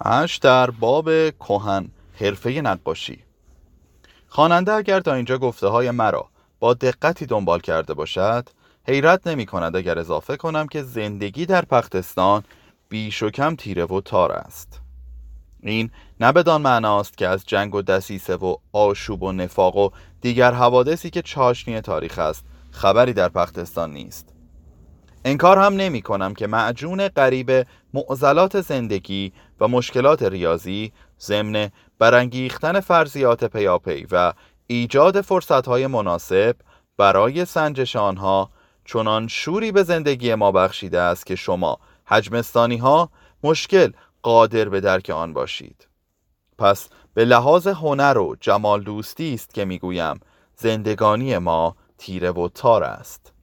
اش در باب کهن حرفه نقاشی. خواننده اگر تا اینجا گفته های مرا با دقتی دنبال کرده باشد حیرت نمی کند اگر اضافه کنم که زندگی در پختستان بیش و کم تیره و تار است. این نه بدان معناست که از جنگ و دسیسه و آشوب و نفاق و دیگر حوادثی که چاشنی تاریخ است خبری در پختستان نیست. انکار هم نمی کنم که معجون قریب معضلات زندگی و مشکلات ریاضی ضمن برانگیختن فرضیات پیاپی و ایجاد فرصتهای مناسب برای سنجش آنها چنان شوری به زندگی ما بخشیده است که شما حجمستانی ها مشکل قادر به درک آن باشید. پس به لحاظ هنر و جمال دوستی است که می‌گویم زندگانی ما تیره و تار است.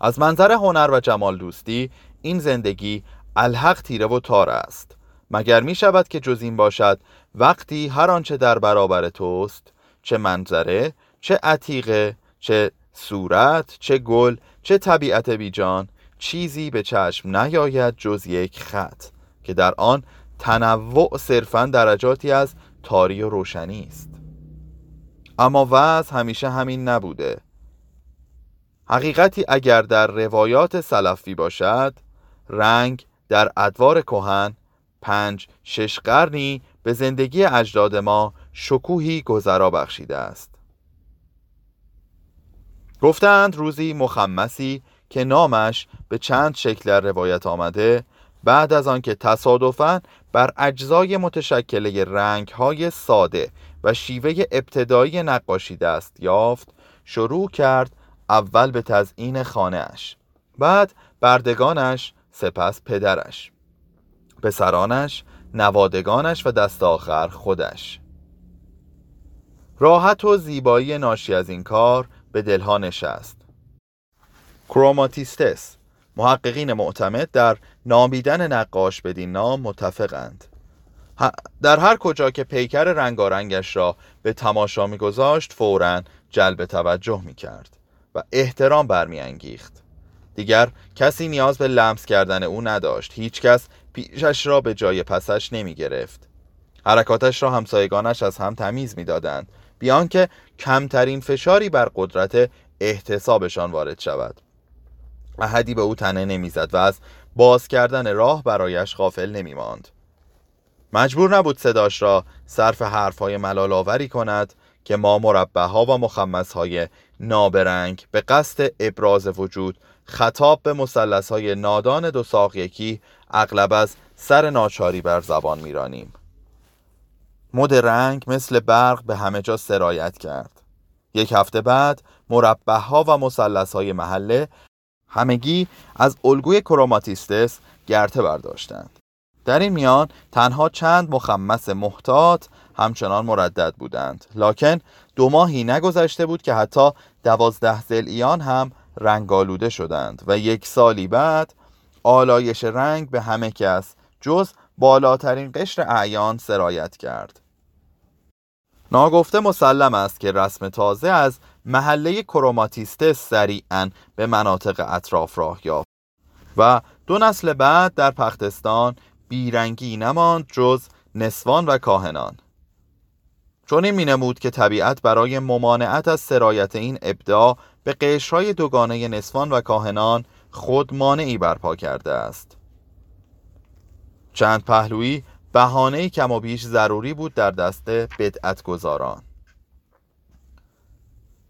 از منظر هنر و جمال دوستی این زندگی الحق تیره و تار است. مگر می شود که جز این باشد وقتی هر آنچه در برابر توست چه منظره چه عتیقه چه صورت چه گل چه طبیعت بیجان چیزی به چشم نیاید جز یک خط که در آن تنوع صرفا درجاتی از تاری و روشنی است. اما وضع همیشه همین نبوده. حقیقتی اگر در روایات سلفی باشد رنگ در ادوار کهن پنج شش قرنی به زندگی اجداد ما شکوهی گذرا بخشیده است. گفتند روزی مخمسی که نامش به چند شکل در روایت آمده بعد از آنکه تصادفاً بر اجزای متشکله رنگ های ساده و شیوه ابتدایی نقاشی دست یافت شروع کرد اول به تزئین خانهاش. بعد بردگانش سپس پدرش. پسرانش نوادگانش و دست آخر خودش. راحت و زیبایی ناشی از این کار به دلها نشست. کروماتیستس محققین معتمد در نامیدن نقاش بدین نام متفقند. در هر کجا که پیکر رنگارنگش را به تماشا میگذاشت فورا جلب توجه می کرد و احترام برمیانگیخت. دیگر کسی نیاز به لمس کردن او نداشت. هیچ کس پیشش را به جای پسش نمی گرفت حرکاتش را همسایگانش از هم تمیز می‌دادند. بیان که کمترین فشاری بر قدرت احتسابشان وارد شود. احدی به او تنه نمی‌زد و از باز کردن راه برایش غافل نمی ماند. مجبور نبود صداش را صرف حرفهای ملالاوری کند که ما مربع ها و مخمس های نابرنگ به قصد ابراز وجود خطاب به مسلس های نادان دو ساق یکی اغلب از سر ناچاری بر زبان میرانیم. مد رنگ مثل برق به همه جا سرایت کرد. یک هفته بعد مربع ها و مسلس های محله همگی از الگوی کروماتیستس گرته برداشتند. در این میان تنها چند مخمس محتاط همچنان مردد بودند. لکن دو ماهی نگذشته بود که حتی دوازده زلیان هم رنگالوده شدند و یک سالی بعد آلایش رنگ به همه کس جز بالاترین قشر اعیان سرایت کرد. ناگفته مسلم است که رسم تازه از محله کروماتیستس سریعا به مناطق اطراف راه یافت و دو نسل بعد در پختستان بیرنگی نماند جز نسوان و کاهنان. چون این مینمود که طبیعت برای ممانعت از سرایت این ابداع به قشرهای دوگانه نسوان و کاهنان خود مانعی برپا کرده است. چند پهلویی بهانه کم و بیش ضروری بود در دست بدعت گذاران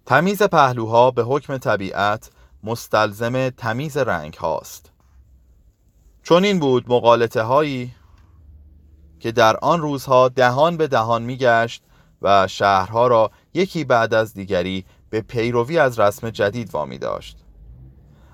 تمیز پهلوها به حکم طبیعت مستلزم تمیز رنگ هاست. چون این بود مقالطه هایی که در آن روزها دهان به دهان میگشت و شهرها را یکی بعد از دیگری به پیروی از رسم جدید وامی داشت.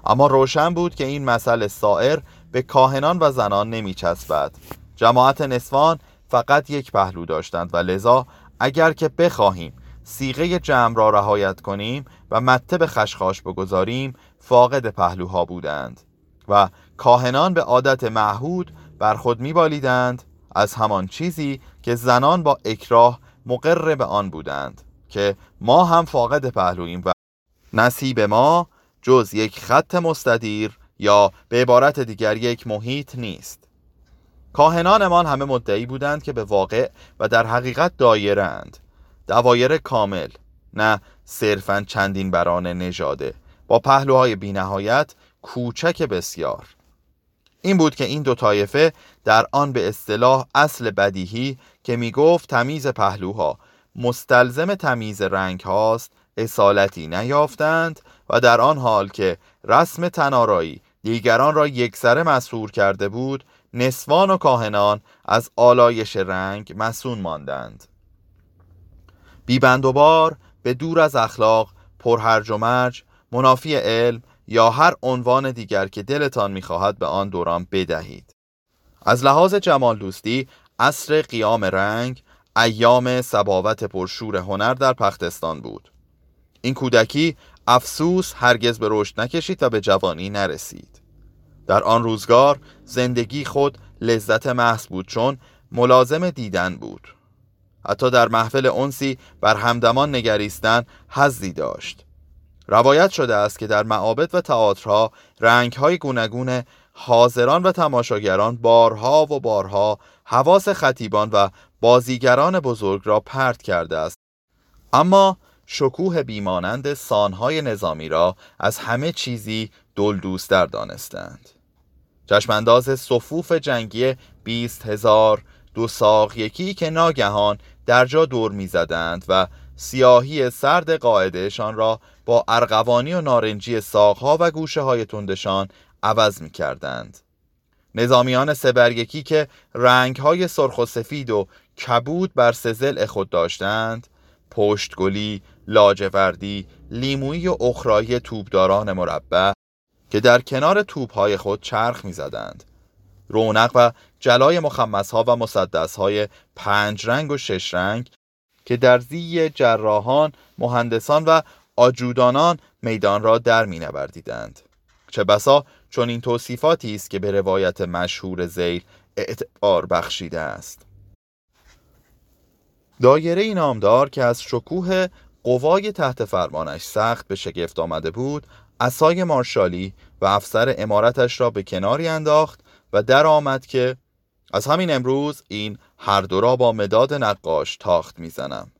اما روشن بود که این مسئله سائر به کاهنان و زنان نمی چسبد جماعت نسوان فقط یک پهلو داشتند و لذا اگر که بخواهیم سیغه جمع را رهایت کنیم و مته به خشخاش بگذاریم فاقد پهلوها بودند و کاهنان به عادت معهود بر خود میبالیدند از همان چیزی که زنان با اکراه مقر به آن بودند که ما هم فاقد پهلویم و نصیب ما جز یک خط مستدیر یا به عبارت دیگر یک محیط نیست. کاهنانمان همه مدعی بودند که به واقع و در حقیقت دایرند. دوایر کامل نه صرفا چندین بران نژاده با پهلوهای بینهایت کوچک بسیار. این بود که این دو طایفه در آن به اصطلاح اصل بدیهی که می گفت تمیز پهلوها مستلزم تمیز رنگ هاست اصالتی نیافتند و در آن حال که رسم تنارایی دیگران را یکسره مسهور کرده بود نسوان و کاهنان از آلایش رنگ مسون ماندند. بیبند و بار به دور از اخلاق پرهرج و مرج منافی علم یا هر عنوان دیگر که دلتان می‌خواهد به آن دوران بدهید. از لحاظ جمال دوستی عصر قیام رنگ ایام سباوت پرشور هنر در پختستان بود. این کودکی افسوس هرگز به رشد نکشید و به جوانی نرسید. در آن روزگار زندگی خود لذت محض بود چون ملازم دیدن بود. حتی در محفل انسی بر همدمان نگریستن حزی داشت. روایت شده است که در معابد و تئاترها رنگهای گونگون حاضران و تماشاگران بارها و بارها حواس خطیبان و بازیگران بزرگ را پرت کرده است. اما شکوه بیمانند سانهای نظامی را از همه چیزی دلدوستر دانستند. چشمانداز صفوف جنگی بیست هزار دو ساق یکی که ناگهان در جا دور می‌زدند و سیاهی سرد قاعدهشان را با ارغوانی و نارنجی ساقها و گوشه های تندشان عوض می کردند. نظامیان سبرگکی که رنگ های سرخ و سفید و کبود بر سزل خود داشتند پشتگلی، لاجوردی، لیمویی و اخرایی توپداران مربع که در کنار توپهای خود چرخ می‌زدند. رونق و جلای مخمسها و مسدسهای پنج رنگ و شش رنگ که در زی جراحان، مهندسان و آجودانان میدان را در می نوردیدند. چه بسا چون این توصیفاتی است که به روایت مشهور زیل اعتبار بخشیده است دایره نامدار که از شکوه قوای تحت فرمانش سخت به شگفت آمده بود اسای مارشالی و افسر امارتش را به کناری انداخت و در آمد که از همین امروز این هر دو را با مداد نقاش تاخت می‌زنم.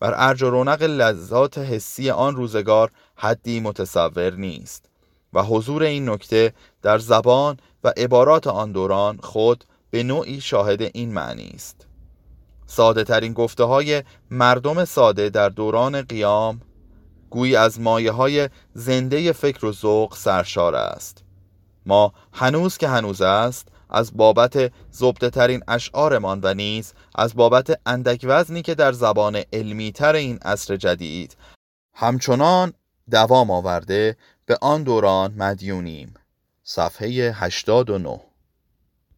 بر ارج و رونق لذات حسی آن روزگار حدی متصور نیست و حضور این نکته در زبان و عبارات آن دوران خود به نوعی شاهد این معنی است. ساده ترین گفته های مردم ساده در دوران قیام گویی از مایه های زنده فکر و ذوق سرشار است. ما هنوز که هنوز است از بابت زبده ترین اشعارمان و نیز از بابت اندک وزنی که در زبان علمی تر این عصر جدید. همچنان دوام آورده به آن دوران مدیونیم. صفحه 89